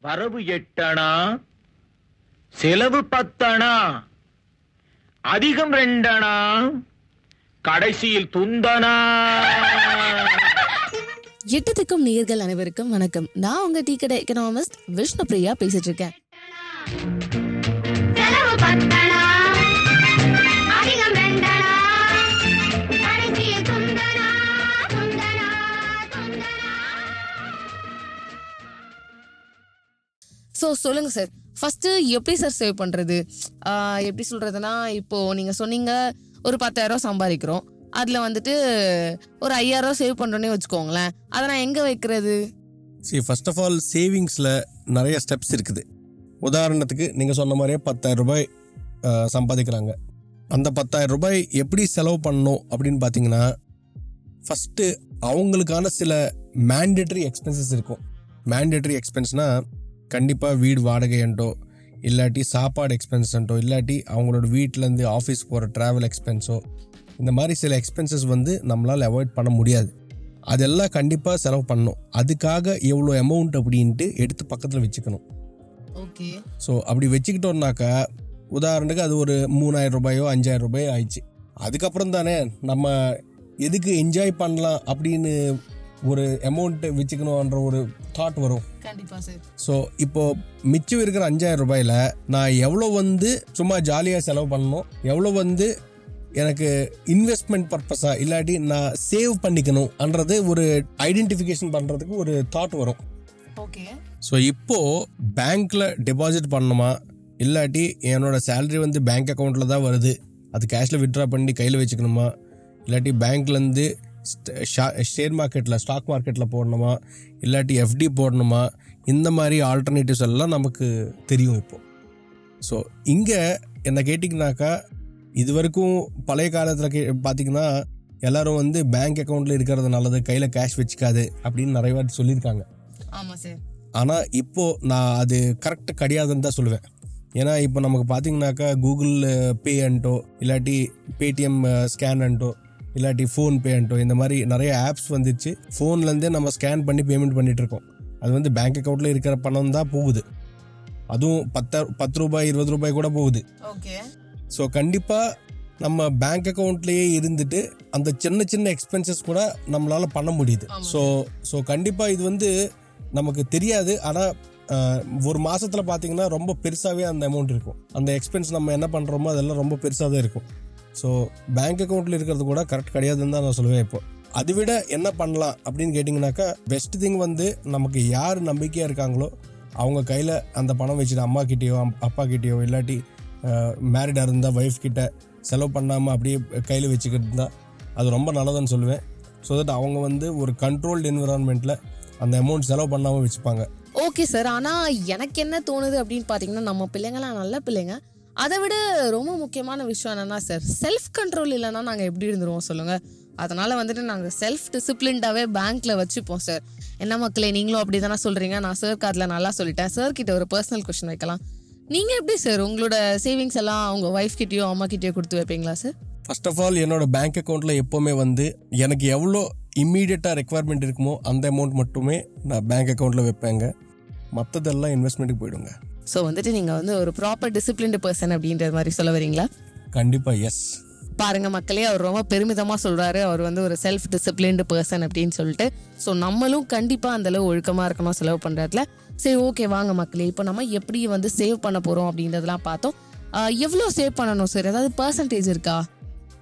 வரவு எட்டணா? செலவு பத்தணா? அதிகம் ரெண்டணா? கடைசியில் துந்தனா எட்டத்துக்கும் நேர்கள் அனைவருக்கும் வணக்கம். நான் உங்க டீ கடை எக்கனாமிஸ்ட் விஷ்ணு பிரியா பேசிட்டு இருக்கேன். ஸோ சொல்லுங்கள் சார் ஃபஸ்ட்டு எப்படி சார் சேவ் பண்ணுறது எப்படி சொல்கிறதுனா இப்போது நீங்கள் சொன்னீங்க ஒரு பத்தாயிரம் சம்பாதிக்கிறோம். அதில் வந்துட்டு ஒரு ஐயாயிரம் சேவ் பண்ணுறோன்னே வச்சுக்கோங்களேன். அதை நான் எங்கே வைக்கிறது? சரி ஃபர்ஸ்ட் ஆஃப் ஆல் சேவிங்ஸில் நிறைய ஸ்டெப்ஸ் இருக்குது. உதாரணத்துக்கு நீங்கள் சொன்ன மாதிரியே பத்தாயிரம் ரூபாய் சம்பாதிக்கிறாங்க. அந்த பத்தாயிரம் ரூபாய் எப்படி செலவு பண்ணணும் அப்படின்னு பார்த்தீங்கன்னா ஃபஸ்ட்டு அவங்களுக்கான சில மேண்டேட்டரி எக்ஸ்பென்சஸ் இருக்கும். மேண்டேட்டரி எக்ஸ்பென்ஸ்னால் கண்டிப்பாக வீடு வாடகைன்ட்டோ இல்லாட்டி சாப்பாடு எக்ஸ்பென்ஸ்ன்ட்டோ இல்லாட்டி அவங்களோட வீட்டிலேருந்து ஆஃபீஸ் போகிற ட்ராவல் எக்ஸ்பென்ஸோ இந்த மாதிரி சில எக்ஸ்பென்சஸ் வந்து நம்மளால் அவாய்ட் பண்ண முடியாது. அதெல்லாம் கண்டிப்பாக செலவு பண்ணணும். அதுக்காக எவ்வளோ அமௌண்ட் அப்படின்ட்டு எடுத்து பக்கத்தில் வச்சுக்கணும். ஓகே ஸோ அப்படி வச்சுக்கிட்டோம்னாக்கா உதாரணத்துக்கு அது ஒரு மூணாயிரம் ரூபாயோ அஞ்சாயிரம் ரூபாயோ ஆயிடுச்சு. அதுக்கப்புறம் தானே நம்ம எதுக்கு என்ஜாய் பண்ணலாம் அப்படின்னு ஒரு அமௌண்ட் வச்சுக்கணுன்ற ஒரு தாட் வரும். கண்டிப்பா சார் ஸோ இப்போ மிச்சம் இருக்கிற அஞ்சாயிரம் ரூபாயில நான் எவ்வளோ வந்து சும்மா ஜாலியாக செலவு பண்ணணும் எவ்வளோ வந்து எனக்கு இன்வெஸ்ட்மெண்ட் பர்பஸா இல்லாட்டி நான் சேவ் பண்ணிக்கணும்ன்றது ஒரு ஐடென்டிஃபிகேஷன் பண்ணுறதுக்கு ஒரு தாட் வரும். ஓகே ஸோ இப்போ பேங்க்ல டெபாசிட் பண்ணணுமா? இல்லாட்டி என்னோட சேலரி வந்து பேங்க் அக்கௌண்ட்ல தான் வருது. அது கேஷ்ல வித்ட்ரா பண்ணி கையில் வச்சுக்கணுமா? இல்லாட்டி பேங்க்லேருந்து ஷேர் மார்க்கெட்டில் ஸ்டாக் மார்க்கெட்டில் போடணுமா? இல்லாட்டி எஃப்டி போடணுமா? இந்த மாதிரி ஆல்டர்னேட்டிவ்ஸ் எல்லாம் நமக்கு தெரியும் இப்போ. ஸோ இங்கே என்ன கேட்டிங்கனாக்கா இது வரைக்கும் பழைய காலத்தில் கே பார்த்தீங்கன்னா எல்லாரும் வந்து பேங்க் அக்கௌண்ட்டில் இருக்கிறது நல்லது கையில் கேஷ் வச்சுக்காது அப்படின்னு நிறைய வாட்டி சொல்லியிருக்காங்க. ஆமா சார் ஆனால் இப்போ நான் அது கரெக்ட் கிடையாதுன்னு தான் சொல்லுவேன். ஏன்னா இப்போ நமக்கு பார்த்தீங்கன்னாக்கா கூகுள் பே அன்ட்டோ இல்லாட்டி பேடிஎம் ஸ்கேன் அன்ட்டோ இல்லாட்டி ஃபோன் பே அன்ட்டோ இந்த மாதிரி நிறைய ஆப்ஸ் வந்துருச்சு ஃபோன்லேருந்தே நம்ம ஸ்கேன் பண்ணி பேமெண்ட் பண்ணிட்டு இருக்கோம். அது வந்து பேங்க் அக்கௌண்ட்டில் இருக்கிற பணம் தான் போகுது. அதுவும் பத்த பத்து ரூபாய் இருபது ரூபாய் கூட போகுது. ஓகே ஸோ கண்டிப்பாக நம்ம பேங்க் அக்கௌண்ட்லேயே இருந்துட்டு அந்த சின்ன சின்ன எக்ஸ்பென்சஸ் கூட நம்மளால் பண்ண முடியுது. ஸோ ஸோ கண்டிப்பாக இது வந்து நமக்கு தெரியாது. ஆனால் ஒரு மாசத்துல பார்த்தீங்கன்னா ரொம்ப பெருசாகவே அந்த அமௌண்ட் இருக்கும். அந்த எக்ஸ்பென்ஸ் நம்ம என்ன பண்ணுறோமோ அதெல்லாம் ரொம்ப பெருசாக தான் இருக்கும். ஸோ பேங்க் அக்கௌண்ட்டில் இருக்கிறது கூட கரெக்ட் கிடையாதுன்னு தான் நான் சொல்லுவேன் இப்போ. அதை விட என்ன பண்ணலாம் அப்படின்னு கேட்டிங்கனாக்கா பெஸ்ட் திங் வந்து நமக்கு யார் நம்பிக்கையாக இருக்காங்களோ அவங்க கையில் அந்த பணம் வச்சுட்டு அம்மா கிட்டேயோ அப்பா கிட்டேயோ இல்லாட்டி மேரிடாக இருந்தால் ஒய்ஃப் கிட்ட செலவு பண்ணாமல் அப்படியே கையில் வச்சுக்கிட்டு இருந்தால் அது ரொம்ப நல்லதுன்னு சொல்லுவேன். ஸோ தட் அவங்க வந்து ஒரு கண்ட்ரோல்டு என்விரான்மெண்ட்டில் அந்த அமௌண்ட் செலவு பண்ணாமல் வச்சுப்பாங்க. ஓகே சார் ஆனால் எனக்கு என்ன தோணுது அப்படின்னு பார்த்தீங்கன்னா நம்ம பிள்ளைங்களாம் நல்ல பிள்ளைங்க. அதை விட ரொம்ப முக்கியமான விஷயம் என்னென்னா சார் செல்ஃப் கண்ட்ரோல் இல்லைன்னா நாங்கள் எப்படி இருந்துருவோம் சொல்லுங்கள் அதனால் வந்துட்டு நாங்கள் செல்ஃப் டிசிப்ளின்டாகவே பேங்க்கில் வச்சுப்போம் சார் என்ன மக்களே நீங்களும் அப்படி தானே சொல்கிறீங்க நான் சார் அதில் நல்லா சொல்லிட்டேன். சார் கிட்ட ஒரு பர்சனல் கொஸ்டின் வைக்கலாம். நீங்கள் எப்படி சார் உங்களோட சேவிங்ஸ் எல்லாம் உங்கள் ஒய்ஃப் கிட்டேயோ அம்மா கிட்டயோ கொடுத்து வைப்பீங்களா சார் ஃபர்ஸ்ட் ஆஃப் ஆல் என்னோட பேங்க் அக்கௌண்ட்டில் எப்போவுமே வந்து எனக்கு எவ்வளோ இம்மீடியட்டாக ரெக்குவயர்மெண்ட் இருக்குமோ அந்த அமௌண்ட் மட்டுமே நான் பேங்க் அக்கௌண்ட்டில் வைப்பேங்க. மற்றதெல்லாம் இன்வெஸ்ட்மெண்ட்டுக்கு போயிடுங்க. ஸோ வந்துட்டு நீங்க வந்து ஒரு ப்ராப்பர் டிசிப்ளின்டு பர்சன் அப்படின்ற மாதிரி சொல்ல வரீங்களா? கண்டிப்பாக எஸ் பாருங்க மக்களே அவர் ரொம்ப பெருமிதமா சொல்றாரு. அவர் வந்து ஒரு செல்ஃப் டிசிப்ளின்டு பர்சன் அப்படின்னு சொல்லிட்டு. ஸோ நம்மளும் கண்டிப்பா அந்த அளவு ஒழுக்கமா இருக்கணும் செலவு பண்றதுல. சரி ஓகே வாங்க மக்களே. இப்போ நம்ம எப்படி வந்து சேவ் பண்ண போறோம் அப்படின்றதெல்லாம் பார்த்தோம். ஆஹ் எவ்வளவு சேவ் பண்ணணும் சார் ஏதாவது பர்சன்டேஜ் இருக்கா?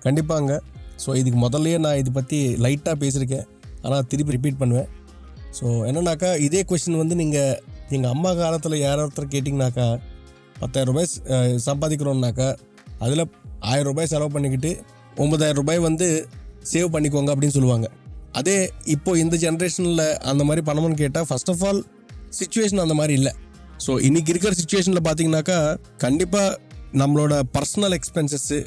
கண்டிப்பாங்க. ஸோ இதுக்கு முதல்லயே நான் இதை பற்றி லைட்டாக பேசியிருக்கேன். ஆனால் திருப்பி ரிப்பீட் பண்ணுவேன். ஸோ என்னன்னாக்கா இதே கொஷின் வந்து நீங்கள் எங்கள் அம்மா காலத்தில் யாராவது கேட்டிங்கனாக்கா பத்தாயிரம் ரூபாய் சம்பாதிக்கிறோன்னாக்கா சம்பாதிக்கிறோம்னாக்கா அதில் ஆயிரம் ரூபாய் செலவு பண்ணிக்கிட்டு ஒன்பதாயிரம் ரூபாய் வந்து சேவ் பண்ணிக்கோங்க அப்படின்னு சொல்லுவாங்க. அதே இப்போது இந்த ஜென்ரேஷனில் அந்த மாதிரி பண்ணணும்னு கேட்டால் ஃபர்ஸ்ட் ஆஃப் ஆல் சுச்சுவேஷன் அந்த மாதிரி இல்லை. ஸோ இன்றைக்கி இருக்கிற சுச்சுவேஷனில் பார்த்தீங்கன்னாக்கா கண்டிப்பாக நம்மளோட பர்சனல் எக்ஸ்பென்சஸ்ஸு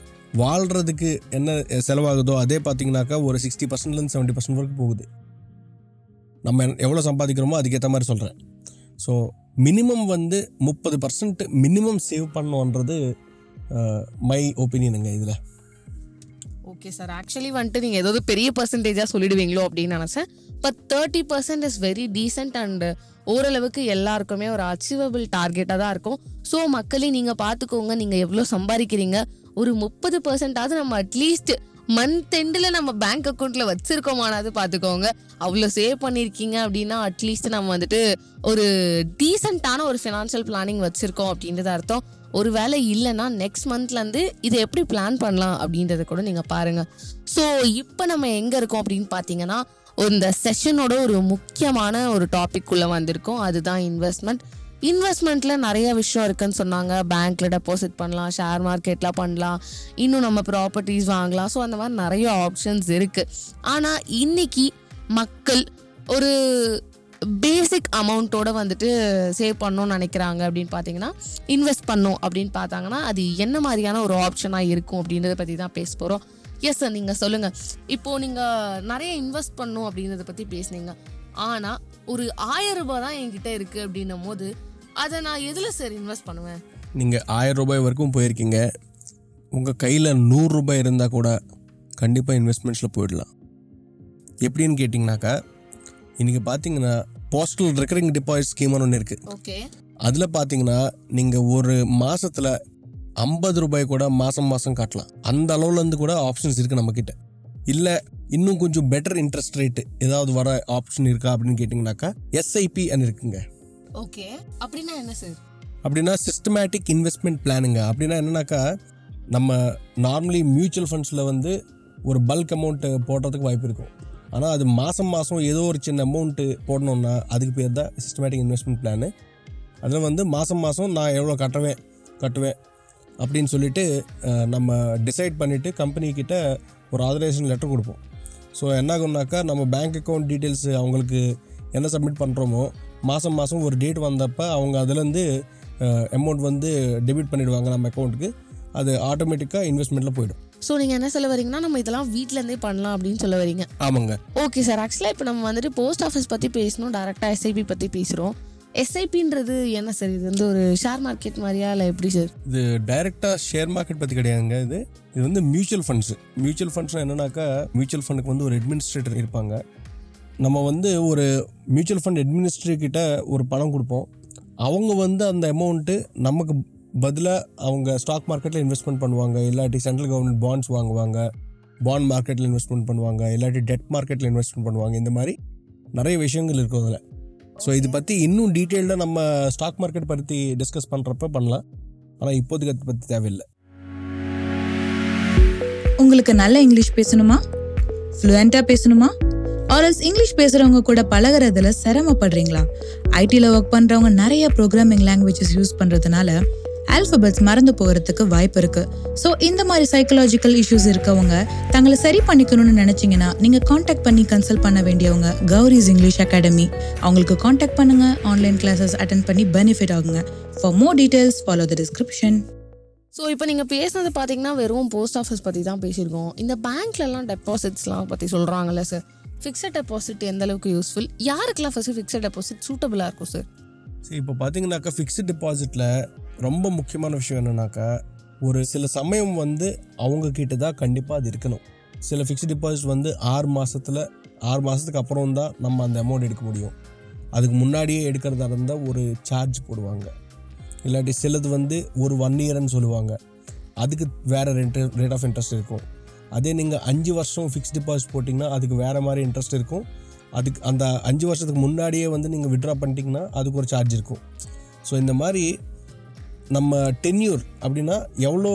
வாழ்கிறதுக்கு என்ன செலவாகுதோ அதே பார்த்தீங்கன்னாக்கா ஒரு சிக்ஸ்டி பர்சன்ட்லேருந்து செவன்ட்டி பர்சன்ட் வரைக்கும் போகுது. நம்ம எவ்வளோ சம்பாதிக்கிறோமோ அதுக்கேற்ற மாதிரி சொல்கிறேன் ஸோ மினிமம் வந்து முப்பது பர்சன்ட் மினிமம் சேவ் பண்ணோன்றது மை ஒப்பீனியனுங்க இதில். ஓகே சார் ஆக்சுவலி வந்துட்டு நீங்கள் ஏதாவது பெரிய பர்சன்டேஜாக சொல்லிடுவீங்களோ அப்படின்னு நினச்சேன். But thirty percent is very decent and ஓரளவுக்கு எல்லாருக்குமே ஒரு அச்சீவபிள் டார்கெட்டாக தான் இருக்கும். ஸோ மக்களே நீங்கள் பார்த்துக்கோங்க. நீங்கள் எவ்வளோ சம்பாதிக்கிறீங்க? ஒரு முப்பது பர்சன்டாவது நம்ம அட்லீஸ்ட் மந்த் எண்டில் நம்ம பேங்க் அக்கௌண்ட்ல வச்சிருக்கோமானாவது பார்த்துக்கோங்க அவ்வளோ சேவ் பண்ணியிருக்கீங்க அப்படின்னா அட்லீஸ்ட் நம்ம வந்துட்டு ஒரு டீசெண்டான ஒரு ஃபினான்ஷியல் பிளானிங் வச்சிருக்கோம் அப்படின்றது அர்த்தம். ஒரு வேலை இல்லைன்னா நெக்ஸ்ட் மந்த்லேருந்து இதை எப்படி பிளான் பண்ணலாம் அப்படின்றத கூட நீங்கள் பாருங்க. ஸோ இப்போ நம்ம எங்கே இருக்கோம் அப்படின்னு பார்த்தீங்கன்னா இந்த செஷனோட ஒரு முக்கியமான ஒரு டாபிக் உள்ள வந்திருக்கோம். அதுதான் இன்வெஸ்ட்மெண்ட் இன்வெஸ்ட்மெண்ட்ல நிறைய விஷயம் இருக்குன்னு சொன்னாங்க. பேங்க்ல டெபாசிட் பண்ணலாம் ஷேர் மார்க்கெட்ல பண்ணலாம். இன்னும் நம்ம ப்ராப்பர்ட்டிஸ் வாங்கலாம். ஸோ அந்த மாதிரி நிறைய ஆப்ஷன்ஸ் இருக்கு. ஆனா இன்னைக்கு மக்கள் ஒரு பேசிக் அமௌண்ட்டோட வந்துட்டு சேவ் பண்ணணும்னு நினைக்கிறாங்க அப்படின்னு பார்த்தீங்கன்னா இன்வெஸ்ட் பண்ணோம் அப்படின்னு பார்த்தாங்கன்னா அது என்ன மாதிரியான ஒரு ஆப்ஷனாக இருக்கும் அப்படின்றத பற்றி தான் பேச போகிறோம் எஸ் சார் நீங்கள் சொல்லுங்கள் இப்போது நீங்கள் நிறைய இன்வெஸ்ட் பண்ணும் அப்படின்றத பற்றி பேசுனீங்க. ஆனால் ஒரு ஆயிரம் ரூபாய் தான் என்கிட்ட இருக்குது அப்படின்னும் போது அதை நான் எதில் சார் இன்வெஸ்ட் பண்ணுவேன்? நீங்கள் ஆயிரம் ரூபாய் வரைக்கும் போயிருக்கீங்க. உங்கள் கையில் நூறு ரூபாய் இருந்தால் கூட கண்டிப்பாக இன்வெஸ்ட்மெண்ட்ஸில் போயிடலாம். எப்படின்னு கேட்டிங்கனாக்கா இன்றைக்கி பார்த்தீங்கன்னா போஸ்டல் ரெக்கரிங் டெபாசிட் ஸ்கீம்னு ஒன்று இருக்குது ஓகே. அதில் பார்த்தீங்கன்னா நீங்கள் ஒரு மாதத்தில் ஐம்பது ரூபாய் கூட மாதம் மாதம் காட்டலாம். அந்த அளவுலேருந்து கூட ஆப்ஷன்ஸ் இருக்குது நம்மக்கிட்ட இல்லை இன்னும் கொஞ்சம் பெட்டர் இன்ட்ரெஸ்ட் ரேட்டு ஏதாவது வர ஆப்ஷன் இருக்கா அப்படின்னு கேட்டிங்கனாக்கா எஸ்ஐபி இருக்குங்க. ஓகே. அப்படின்னா என்ன சார்? அப்படின்னா சிஸ்டமேட்டிக் இன்வெஸ்ட்மெண்ட் பிளானுங்க அப்படின்னா என்னன்னாக்கா நம்ம நார்மலி மியூச்சுவல் ஃபண்ட்ஸில் வந்து ஒரு பல்க் அமௌண்ட்டு போடுறதுக்கு வாய்ப்பு இருக்கும். ஆனால் அது மாதம் மாதம் ஏதோ ஒரு சின்ன அமௌண்ட்டு போடணுன்னா அதுக்கு பேர் தான் சிஸ்டமேட்டிக் இன்வெஸ்ட்மெண்ட் பிளானு அதில் வந்து மாதம் மாதம் நான் எவ்வளோ கட்டுவேன் கட்டுவேன் அப்படின்னு சொல்லிட்டு நம்ம டிசைட் பண்ணிவிட்டு கம்பெனிக்கிட்ட ஒரு ஆதரேஷன் லெட்டர் கொடுப்போம். ஸோ என்ன ஆகும்னாக்கா நம்ம பேங்க் அக்கௌண்ட் டீட்டெயில்ஸ் அவங்களுக்கு என்ன சப்மிட் பண்ணுறோமோ மாதம் மாதம் ஒரு டேட் வந்தப்போ அவங்க அதுலேருந்து அமௌண்ட் வந்து டெபிட் பண்ணிடுவாங்க நம்ம அக்கௌண்ட்டுக்கு அது ஆட்டோமேட்டிக்காக இன்வெஸ்ட்மெண்ட்டில் போயிடும். ஸோ நீங்கள் என்ன சொல்ல வரீங்கன்னா நம்ம இதெல்லாம் வீட்டிலேருந்தே பண்ணலாம் அப்படின்னு சொல்ல வரீங்க. ஆமாங்க. ஓகே சார் ஆக்சுவலாக இப்போ நம்ம வந்துட்டு போஸ்ட் ஆஃபீஸ் பற்றி பேசணும் டேரெக்டாக எஸ்ஐபி பற்றி பேசுகிறோம் எஸ்ஐபின்றது என்ன சார் இது வந்து ஒரு ஷேர் மார்க்கெட் மாதிரியா இல்லை எப்படி சார் இது டைரெக்டாக ஷேர் மார்க்கெட் பற்றி கிடையாதுங்க இது. இது வந்து மியூச்சுவல் ஃபண்ட்ஸு மியூச்சுவல் ஃபண்ட்ஸ்னால் என்னன்னாக்கா மியூச்சுவல் ஃபண்டுக்கு வந்து ஒரு அட்மினிஸ்ட்ரேட்டர் இருப்பாங்க. நம்ம வந்து ஒரு மியூச்சுவல் ஃபண்ட் அட்மினிஸ்ட்ரேட்டர் கிட்ட ஒரு பணம் கொடுப்போம். அவங்க வந்து அந்த அமௌண்ட்டு நமக்கு பதிலாக அவங்க ஸ்டாக் மார்க்கெட்டில் இன்வெஸ்ட்மெண்ட் பண்ணுவாங்க. இல்லாட்டி சென்ட்ரல் கவர்மெண்ட் பாண்ட்ஸ் வாங்குவாங்க. பாண்ட் மார்க்கெட்டில் இன்வெஸ்ட்மெண்ட் பண்ணுவாங்க. இல்லாட்டி டெட் மார்க்கெட்டில் இன்வெஸ்ட்மெண்ட் பண்ணுவாங்க. இந்த மாதிரி நிறைய விஷயங்கள் இருக்கும் அதில். ஸோ இது பற்றி இன்னும் டீட்டெயில்டாக நம்ம ஸ்டாக் மார்க்கெட் பற்றி டிஸ்கஸ் பண்ணுறப்ப பண்ணலாம். ஆனால் இப்போதைக்கு அதை பற்றி தேவையில்லை. உங்களுக்கு நல்ல இங்கிலீஷ் பேசணுமா? ஃப்ளூயண்ட்டாக பேசணுமா? ஆர்எல்ஸ் இங்கிலீஷ் பேசுறவங்க கூட பழகுறதுல சிரமப்படுறீங்களா? ஐடியில் ஒர்க் பண்றவங்க நிறைய ப்ரோக்ராமிங் லாங்குவேஜஸ் யூஸ் பண்றதுனால ஆல்பபெட்ஸ் மறந்து போகிறதுக்கு வாய்ப்பு இருக்கு. ஸோ இந்த மாதிரி சைக்கலாஜிக்கல் இஷ்யூஸ் இருக்கவங்க தங்களை சரி பண்ணிக்கணும்னு நினைச்சிங்கன்னா நீங்கள் காண்டாக்ட் பண்ணி கன்சல்ட் பண்ண வேண்டியவங்க கௌரிஸ் இங்கிலீஷ் அகாடமி. அவங்களுக்கு காண்டாக்ட் பண்ணுங்க ஆன்லைன் கிளாஸஸ் அட்டன் பண்ணி பெனிஃபிட் ஆகுங்க. For more details follow the description so இப்போ நீங்கள் பேசுனது பார்த்தீங்கன்னா வெறும் போஸ்ட் ஆஃபீஸ் பற்றி தான் பேசியிருக்கோம். இந்த பேங்க்லலாம் டெபாசிட்ஸ்லாம் பற்றி சொல்கிறாங்கல்ல சார் ஃபிக்ஸட் டெபாசிட் எந்த அளவுக்கு யூஸ்ஃபுல் யாருக்கெல்லாம் ஃபஸ்ட்டு ஃபிக்ஸட் டெபாசிட் சூட்டபுளாக இருக்கும் சார் சரி இப்போ பார்த்தீங்கன்னாக்கா ஃபிக்ஸ்டு டெபாசிட்டில் ரொம்ப முக்கியமான விஷயம் என்னன்னாக்கா ஒரு சில சமயம் வந்து அவங்க கிட்ட தான் கண்டிப்பாக அது இருக்கணும். சில ஃபிக்ஸ்டு டிபாசிட் வந்து ஆறு மாதத்தில் ஆறு மாதத்துக்கு அப்புறம் தான் நம்ம அந்த அமௌண்ட் எடுக்க முடியும். அதுக்கு முன்னாடியே எடுக்கிறதா இருந்தால் ஒரு சார்ஜ் போடுவாங்க. இல்லாட்டி சிலது வந்து ஒரு ஒன் இயர்னு சொல்லுவாங்க. அதுக்கு வேறு ரெண்ட் ரேட் ஆஃப் இன்ட்ரெஸ்ட் இருக்கும். அதே நீங்கள் அஞ்சு வருஷம் ஃபிக்ஸ்ட் டிபாசிட் போட்டிங்கன்னா அதுக்கு வேறு மாதிரி இன்ட்ரெஸ்ட் இருக்கும். அதுக்கு அந்த அஞ்சு வருஷத்துக்கு முன்னாடியே வந்து நீங்கள் விட்ரா பண்ணிட்டீங்கன்னா அதுக்கு ஒரு சார்ஜ் இருக்கும். ஸோ இந்த மாதிரி நம்ம டென்யூர் அப்படின்னா எவ்வளோ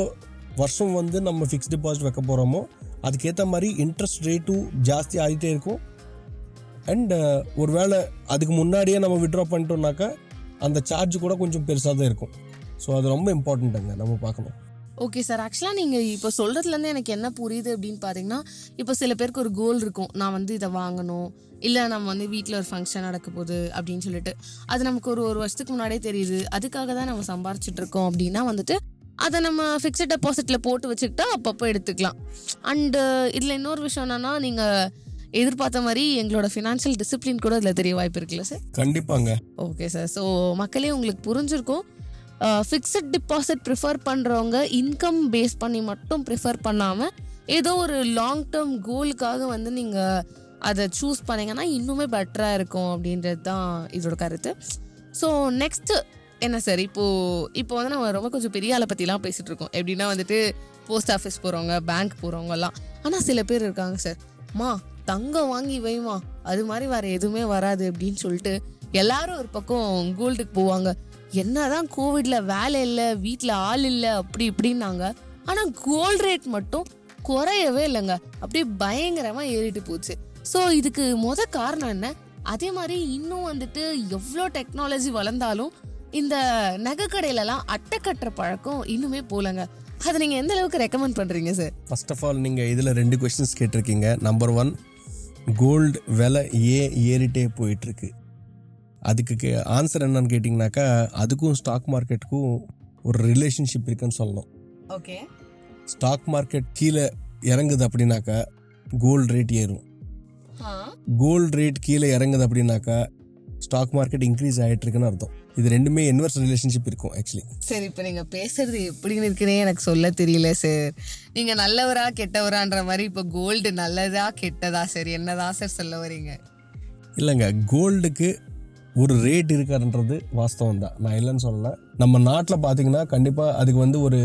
வருஷம் வந்து நம்ம ஃபிக்ஸ் டிபாசிட் வைக்க போகிறோமோ அதுக்கேற்ற மாதிரி இன்ட்ரெஸ்ட் ரேட்டும் ஜாஸ்தி ஆகிட்டே இருக்கும். அண்ட் ஒருவேளை அதுக்கு முன்னாடியே நம்ம விட்ரா பண்ணிட்டோம்னாக்கா அந்த சார்ஜ் கூட கொஞ்சம் பெருசாக தான் இருக்கும். ஸோ அது ரொம்ப இம்பார்ட்டண்ட்டுங்க நம்ம பார்க்கணும். ஓகே சார் ஆக்சுவலாக நீங்கள் இப்போ சொல்கிறதுலேருந்து எனக்கு என்ன புரியுது அப்படின்னு பார்த்தீங்கன்னா இப்போ சில பேருக்கு ஒரு கோல் இருக்கும். நான் வந்து இதை வாங்கணும். இல்லை நம்ம வந்து வீட்டில் ஒரு ஃபங்க்ஷன் நடக்க போகுது அப்படின்னு சொல்லிட்டு. அது நமக்கு ஒரு ஒரு வருஷத்துக்கு முன்னாடியே தெரியுது. அதுக்காக தான் நம்ம சம்பாரிச்சிட்டு இருக்கோம் அப்படின்னா வந்துட்டு அதை நம்ம ஃபிக்ஸட் டெபாசிட்டில் போட்டு வச்சுக்கிட்டா அப்பப்போ எடுத்துக்கலாம். அண்டு இதில் இன்னொரு விஷயம் என்னன்னா நீங்கள் எதிர்பார்த்த மாதிரி எங்களோட ஃபினான்ஷியல் டிசிப்ளின் கூட இதில் தெரிய வாய்ப்பு இருக்குல்ல சார் கண்டிப்பாங்க. ஓகே சார் ஸோ மக்களே உங்களுக்கு புரிஞ்சிருக்கும். ஃபிக்ஸட் டிபாசிட் ப்ரிஃபர் பண்ணுறவங்க இன்கம் பேஸ் பண்ணி மட்டும் ப்ரிஃபர் பண்ணாமல் ஏதோ ஒரு லாங் டேர்ம் கோலுக்காக வந்து நீங்கள் அதை சூஸ் பண்ணிங்கன்னா இன்னுமே பெட்டராக இருக்கும் அப்படின்றது தான் இதோட கருத்து. ஸோ நெக்ஸ்ட்டு என்ன சார் இப்போ இப்போ வந்து நம்ம ரொம்ப கொஞ்சம் பெரிய ஆளை பற்றிலாம் பேசிகிட்டு இருக்கோம். எப்படின்னா வந்துட்டு போஸ்ட் ஆஃபீஸ் போகிறவங்க பேங்க் போகிறவங்கலாம் ஆனால் சில பேர் இருக்காங்க சார் மா தங்கம் வாங்கி வைமா அது மாதிரி வேறு எதுவுமே வராது அப்படின்னு சொல்லிட்டு எல்லாரும் ஒரு பக்கம் கோல்டுக்கு போவாங்க. என்னதான் கோவிட்ல வேலை இல்லை வீட்டில் ஆள் இல்லை அப்படி இப்படின்னாங்க. ஆனால் கோல்ட் ரேட் மட்டும் குறையவே இல்லைங்க. அப்படியே பயங்கரமா ஏறிட்டு போச்சு. ஸோ இதுக்கு முத காரணம் என்ன? அதே மாதிரி இன்னும் வந்துட்டு எவ்வளோ டெக்னாலஜி வளர்ந்தாலும் இந்த நகை கடையிலலாம் அட்டை கட்டுற பழக்கம் இன்னுமே போலங்க. அதை நீங்கள் எந்த அளவுக்கு ரெக்கமெண்ட் பண்ணுறீங்க சார் ஃபர்ஸ்ட் ஆஃப் ஆல் நீங்கள் இதில் ரெண்டு கொஸ்டின்ஸ் கேட்டிருக்கீங்க. நம்பர் ஒன் கோல்டு விலை ஏன் ஏறிட்டே போயிட்டுருக்கு அதுக்கு ஆன்சர் என்னன்னு கேட்டிங்கனாக்கா அதுக்கும் ஸ்டாக் மார்க்கெட்டுக்கும் ஒரு ரிலேஷன்ஷிப் இருக்குன்னு சொல்லணும். ஓகே ஸ்டாக் மார்க்கெட் கீழே இறங்குது அப்படின்னாக்கா கோல்டு ரேட் ஏறும். கோல்டு ரேட் கீழே இறங்குது அப்படின்னாக்கா ஸ்டாக் மார்க்கெட் இன்க்ரீஸ் ஆகிட்டு இருக்குன்னு அர்த்தம். இது ரெண்டுமே இன்வெர்ஸ் ரிலேஷன்ஷிப் இருக்கும் ஆக்சுவலி சரி இப்போ நீங்கள் பேசுறது எப்படின்னு இருக்குன்னே எனக்கு சொல்ல தெரியல சார் நீங்கள் நல்லவரா கெட்டவரான்ற மாதிரி இப்போ கோல்டு நல்லதா கெட்டதா சார் என்னதா சார் சொல்ல வரீங்க இல்லைங்க கோல்டுக்கு ஒரு ரேட் இருக்காருன்றது வாஸ்தவம் தான் நான் இல்லைன்னு சொல்லலை. நம்ம நாட்டில் பார்த்தீங்கன்னா கண்டிப்பாக அதுக்கு வந்து ஒரு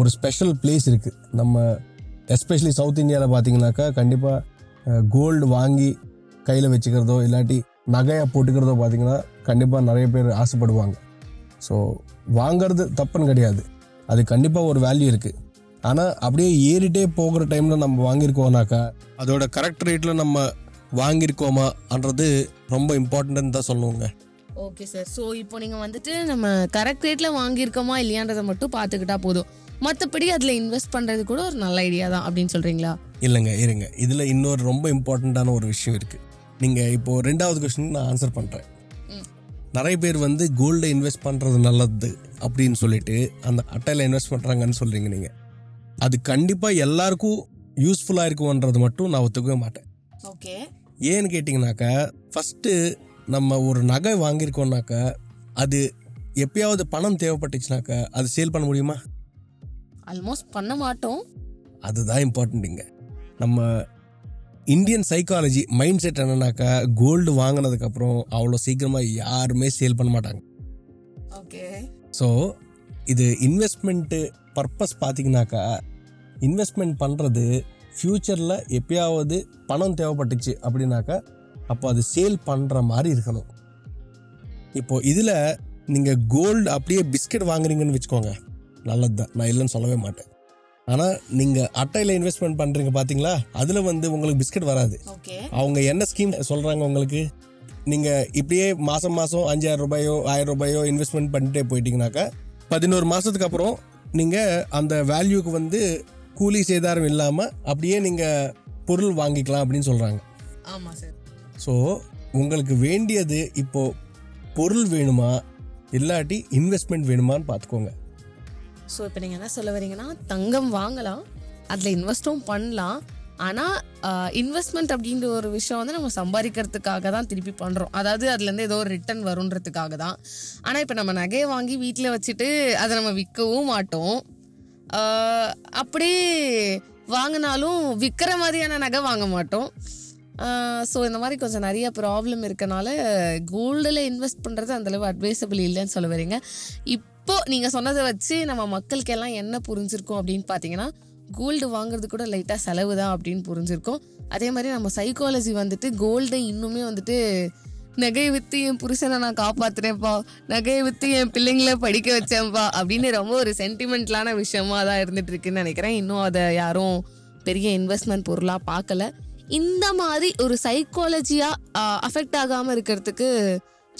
ஒரு ஸ்பெஷல் பிளேஸ் இருக்குது நம்ம எஸ்பெஷலி சவுத் இந்தியாவில் பார்த்தீங்கன்னாக்கா கண்டிப்பாக கோல்டு வாங்கி கையில் வச்சுக்கிறதோ இல்லாட்டி நகையாக போட்டுக்கிறதோ பார்த்தீங்கன்னா கண்டிப்பாக நிறைய பேர் ஆசைப்படுவாங்க. ஸோ வாங்குறது தப்புன்னு கிடையாது. அது கண்டிப்பாக ஒரு வேல்யூ இருக்குது ஆனால் அப்படியே ஏறிட்டே போகிற டைமில் நம்ம வாங்கியிருக்கோம்னாக்கா அதோட கரெக்ட் ரேட்டில் நம்ம வாங்கியிருக்கோமான்றது ரொம்ப இம்பார்ட்டன்ட்னு தான் சொல்லுவோங்க ஓகே சார் ஸோ இப்போ நீங்கள் வந்துட்டு நம்ம கரெக்ட் ரேட்டில் வாங்கியிருக்கோமா இல்லையான்றதை மட்டும் பார்த்துக்கிட்டா போதும். மற்றபடி அதில் இன்வெஸ்ட் பண்ணுறது கூட ஒரு நல்ல ஐடியா தான் அப்படின்னு சொல்கிறீங்களா இல்லைங்க இருங்க. இதில் இன்னொரு ரொம்ப இம்பார்ட்டண்ட்டான ஒரு விஷயம் இருக்குது நீங்கள் இப்போது ரெண்டாவது கொஸ்டினுக்கு நான் ஆன்சர் பண்ணுறேன். நிறைய பேர் வந்து கோல்டை இன்வெஸ்ட் பண்ணுறது நல்லது அப்படின்னு சொல்லிட்டு அந்த அட்டையில் இன்வெஸ்ட் பண்ணுறாங்கன்னு சொல்கிறீங்க நீங்கள் அது கண்டிப்பாக எல்லாருக்கும் யூஸ்ஃபுல்லாக இருக்கும்ன்றது மட்டும் நான் ஒத்துக்கவே மாட்டேன். ஓகே ஏன்னு கேட்டிங்கனாக்கா ஃபஸ்ட்டு நம்ம ஒரு நகை வாங்கியிருக்கோம்னாக்கா அது எப்பயாவது பணம் தேவைப்பட்டுச்சுனாக்கா அது சேல் பண்ண முடியுமா? ஆல்மோஸ்ட் பண்ண மாட்டோம். அதுதான் இம்பார்ட்டண்ட்டுங்க நம்ம இந்தியன் சைக்காலஜி மைண்ட் செட் என்னன்னாக்கா கோல்டு வாங்கினதுக்கப்புறம் அவ்வளோ சீக்கிரமாக யாருமே சேல் பண்ண மாட்டாங்க. ஓகே ஸோ இது இன்வெஸ்ட்மெண்ட்டு பர்பஸ் பார்த்தீங்கன்னாக்கா இன்வெஸ்ட்மெண்ட் பண்ணுறது ஃப்யூச்சரில் எப்பயாவது பணம் தேவைப்பட்டுச்சு அப்படின்னாக்கா அப்போ அது சேல் பண்ணுற மாதிரி இருக்கணும். இப்போது இதில் நீங்கள் கோல்டு அப்படியே பிஸ்கட் வாங்குறீங்கன்னு வச்சுக்கோங்க. நல்லது தான் நான் இல்லைன்னு சொல்லவே மாட்டேன். ஆனால் நீங்கள் அட்டையில் இன்வெஸ்ட்மெண்ட் பண்ணுறீங்க பார்த்தீங்களா அதில் வந்து உங்களுக்கு பிஸ்கட் வராது. அவங்க என்ன ஸ்கீம் சொல்கிறாங்க உங்களுக்கு? நீங்கள் இப்படியே மாதம் மாதம் அஞ்சாயிரம் ரூபாயோ ஆயிரம் ரூபாயோ இன்வெஸ்ட்மெண்ட் பண்ணிட்டே போயிட்டீங்கனாக்கா பதினோரு மாதத்துக்கு அப்புறம் நீங்கள் அந்த வேல்யூக்கு வந்து கூலி சேதாரம் இல்லாமல் அப்படியே நீங்கள் பொருள் வாங்கிக்கலாம் அப்படின்னு சொல்கிறாங்க ஆமாம் சார். ஸோ உங்களுக்கு வேண்டியது இப்போ பொருள் வேணுமா? இல்லாட்டி இன்வெஸ்ட்மெண்ட் வேணுமான்னு பார்த்துக்கோங்க ஸோ இப்போ நீங்கள் என்ன சொல்ல வரீங்கன்னா தங்கம் வாங்கலாம் அதில் இன்வெஸ்ட்டும் பண்ணலாம். ஆனால் இன்வெஸ்ட்மெண்ட் அப்படின்ற ஒரு விஷயம் வந்து நம்ம சம்பாதிக்கிறதுக்காக தான் திருப்பி பண்ணுறோம் அதாவது அதுலேருந்து ஏதோ ஒரு ரிட்டர்ன் வருன்றதுக்காக தான். ஆனால் இப்போ நம்ம நகையை வாங்கி வீட்டில் வச்சுட்டு அதை நம்ம விற்கவும் மாட்டோம். அப்படியே வாங்கினாலும் விற்கிற மாதிரியான நகை வாங்க மாட்டோம். ஸோ இந்த மாதிரி கொஞ்சம் நிறைய ப்ராப்ளம் இருக்கனால கோல்டில் இன்வெஸ்ட் பண்ணுறது அந்தளவு அட்வைசபிள் இல்லைன்னு சொல்ல வரீங்க. இப்போது நீங்கள் சொன்னதை வச்சு நம்ம மக்களுக்கெல்லாம் என்ன புரிஞ்சிருக்கும் அப்படின்னு பார்த்தீங்கன்னா கோல்டு வாங்குறது கூட லைட்டாக செலவு தான் அப்படின்னு புரிஞ்சிருக்கும். அதே மாதிரி நம்ம சைக்காலஜி வந்துட்டு கோல்டை இன்னுமே வந்துட்டு நகையை விற்று என் புருஷனை நான் காப்பாத்துறேன்ப்பா. நகையை விற்று என் பிள்ளைங்கள படிக்க வச்சேன்ப்பா. அப்படின்னு ரொம்ப ஒரு சென்டிமெண்ட்லான விஷயமா தான் இருந்துட்டு இருக்குன்னு நினைக்கிறேன். இன்னும் அதை யாரும் பெரிய இன்வெஸ்ட்மெண்ட் பொருளாக பார்க்கல. இந்த மாதிரி ஒரு சைக்காலஜியாக அஃபெக்ட் ஆகாமல் இருக்கிறதுக்கு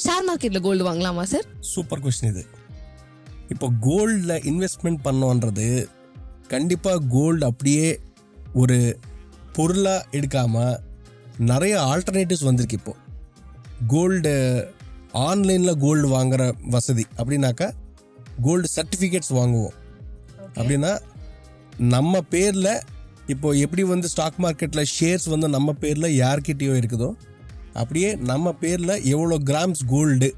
ஷேர் மார்க்கெட்டில் கோல்டு வாங்கலாமா சார் சூப்பர் கொஸ்டின் இது. இப்போ கோல்டில் இன்வெஸ்ட்மெண்ட் பண்ணோன்றது கண்டிப்பாக கோல்டு அப்படியே ஒரு பொருளாக எடுக்காமல் நிறைய ஆல்டர்னேட்டிவ்ஸ் வந்திருக்கு இப்போது கோல்டு ஆன்லைனில் கோல்டு வாங்குற வசதி. அப்படின்னாக்கா கோல்டு சர்டிஃபிகேட்ஸ் வாங்குவோம். அப்படின்னா நம்ம பேரில் இப்போ எப்படி வந்து ஸ்டாக் மார்க்கெட்டில் ஷேர்ஸ் வந்து நம்ம பேரில் யார்கிட்டயோ இருக்குதோ அப்படியே நம்ம பேரில் எவ்வளோ கிராம்ஸ் கோல்டு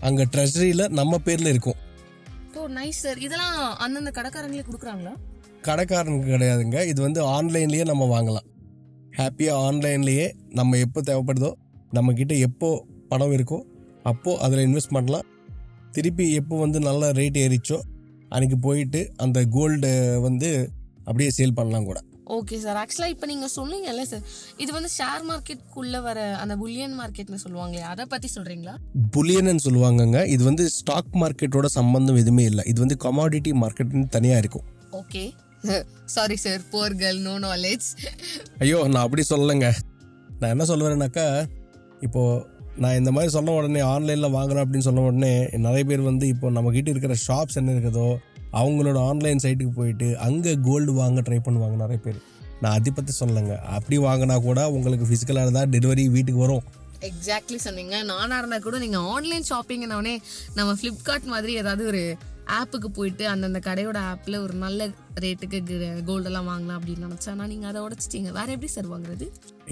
அங்கே ட்ரெஷரியில் நம்ம பேரில் இருக்கும். ஓ நைஸ் சார் இதெல்லாம் அந்தந்த கடைக்காரங்களே கொடுக்குறாங்களா? கடைக்காரனுக்கு கிடையாதுங்க. இது வந்து ஆன்லைன்லேயே நம்ம வாங்கலாம். ஹாப்பியாக ஆன்லைன்லேயே நம்ம எப்போ தேவைப்படுதோ நம்மக்கிட்ட எப்போ பணம் இருக்கோ அப்போது அதில் இன்வெஸ்ட் பண்ணலாம். திருப்பி எப்போ வந்து நல்ல ரேட் ஏறிச்சோ அன்றைக்கி போயிட்டு அந்த கோல்டு வந்து அப்படியே சேல் பண்ணலாம் கூட. ஓகே சார் ஆக்சுவலாக இப்போ நீங்கள் சொன்னீங்கல்ல சார் இது வந்து ஷேர் மார்க்கெட்டுக்குள்ளே வர அந்த புல்லியன் மார்க்கெட்னு சொல்லுவாங்களே அதை பற்றி சொல்கிறீங்களா புலியன்னு சொல்லுவாங்கங்க. இது வந்து ஸ்டாக் மார்க்கெட்டோட சம்பந்தம் எதுவுமே இல்லை. இது வந்து கமாடிட்டி மார்க்கெட்னு தனியாக இருக்கும். Okay sorry sir poor girl no knowledge ஐயோ நான் அப்படி சொல்லலைங்க. நான் என்ன சொல்ல வரேன்னாக்கா இப்போது நான் இந்த மாதிரி சொன்ன உடனே ஆன்லைனில் வாங்குறேன் அப்படின்னு சொன்ன உடனே நிறைய பேர் வந்து இப்போ நம்மக்கிட்ட இருக்கிற ஷாப்ஸ் என்ன இருக்குதோ அவங்களோட ஆன்லைன் சைட்டுக்கு போயிட்டு அங்கே கோல்டு வாங்க ட்ரை பண்ணுவாங்க நிறைய பேர். நான் அதை பற்றி சொல்லலைங்க. அப்படி வாங்கினா கூட உங்களுக்கு ஃபிசிக்கலாக இருந்தால் டெலிவரி வீட்டுக்கு வரும். எக்ஸாக்ட்லி சொன்னீங்க. நானாக இருந்தால் கூட நீங்கள் ஆன்லைன் ஷாப்பிங்னவனே நம்ம ஃப்ளிப்கார்ட் மாதிரி ஏதாவது ஒரு ஆப்புக்கு போயிட்டு அந்தந்த கடையோட ஆப்பில் ஒரு நல்ல ரேட்டுக்கு கோல்டெல்லாம் வாங்கலாம் அப்படின்னு நினச்சா ஆனால் நீங்கள் அதை உடச்சிட்டீங்க. வேறு எப்படி சார் வாங்குறது?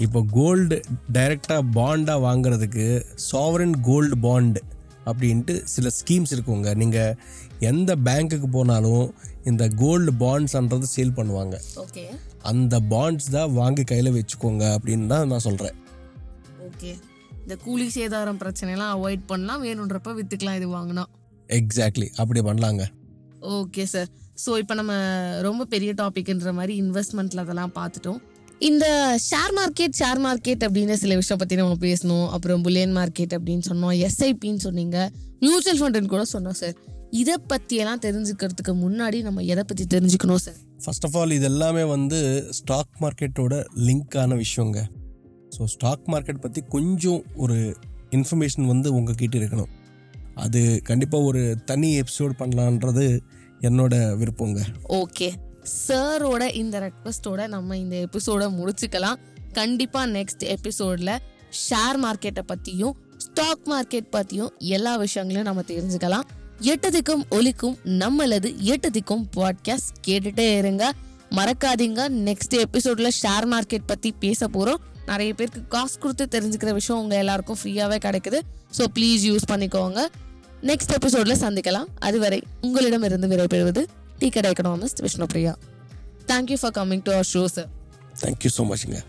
இப்போ கோல்டு டைரெக்டாக பாண்டாக வாங்குறதுக்கு சாவரன் கோல்டு பாண்ட் அப்படின்ட்டு சில ஸ்கீம்ஸ் இருக்குங்க. நீங்கள் எந்த பேங்க்குக்கு போனாலும் இந்த கோல்டு பாண்ட்ஸ்ன்றது சேல் பண்ணுவாங்க. ஓகே. அந்த பாண்ட்ஸ் தான் வாங்கி கையில் வச்சுக்கோங்க அப்படின்னு தான் நான் சொல்கிறேன் ஓகே. இந்த கூலி சேதாரம் பிரச்சனைலாம் அவாய்ட் பண்ணலாம். வேணுன்றப்ப விற்றுக்கலாம் இது வாங்கினா. எக்ஸாக்ட்லி அப்படி பண்ணலாங்க. ஓகே சார் ஸோ இப்போ நம்ம ரொம்ப பெரிய டாபிக்ன்ற மாதிரி இன்வெஸ்ட்மெண்ட்டில் அதெல்லாம் பார்த்துட்டோம். இந்த ஷேர் மார்க்கெட் ஷேர் மார்க்கெட் அப்படின்னு சில விஷயம் பற்றி நம்ம பேசணும். அப்புறம் புல்லியன் மார்க்கெட் அப்படின்னு சொன்னோம். எஸ்ஐபின்னு சொன்னீங்க. மியூச்சுவல் ஃபண்டுன்னு கூட சொன்னோம் சார் இதை பற்றியெல்லாம் தெரிஞ்சுக்கிறதுக்கு முன்னாடி நம்ம எதை பற்றி தெரிஞ்சுக்கணும் சார் ஃபர்ஸ்ட் ஆஃப் ஆல் இது எல்லாமே வந்து ஸ்டாக் மார்க்கெட்டோட லிங்க்கான விஷயங்க. ஸோ ஸ்டாக் மார்க்கெட் பற்றி கொஞ்சம் ஒரு இன்ஃபர்மேஷன் வந்து உங்ககிட்ட இருக்கணும். அது கண்டிப்பாக ஒரு தனி எபிசோட் பண்ணலான்றது என்னோட விருப்பங்க. ஓகே சாரோட இந்த ரெக்வஸ்டோட நம்ம இந்த எபிசோட முடிச்சுக்கலாம். கண்டிப்பாக நெக்ஸ்ட் எபிசோடில் ஷேர் மார்க்கெட்டை பற்றியும் ஸ்டாக் மார்க்கெட் பற்றியும் எல்லா விஷயங்களையும் நம்ம தெரிஞ்சுக்கலாம். எட்டதிக்கும் ஒலிக்கும் நம்மளது எட்டதிக்கும் பாட்காஸ்ட் கேட்டுட்டே இருங்க. மறக்காதீங்க. நெக்ஸ்ட் எபிசோட்ல ஷேர் மார்க்கெட் பற்றி பேச போகிறோம் நிறைய பேருக்கு காசு கொடுத்து தெரிஞ்சுக்கிற விஷயம் உங்கள் எல்லாருக்கும் ஃப்ரீயாகவே கிடைக்குது. ஸோ ப்ளீஸ் யூஸ் பண்ணிக்கோங்க. நெக்ஸ்ட் எபிசோட்ல சந்திக்கலாம். அதுவரை உங்களிடமிருந்து விடைபெறுவது டீ கடை economist Vishnupriya. Thank you for coming to our show sir thank you so மச்ங்க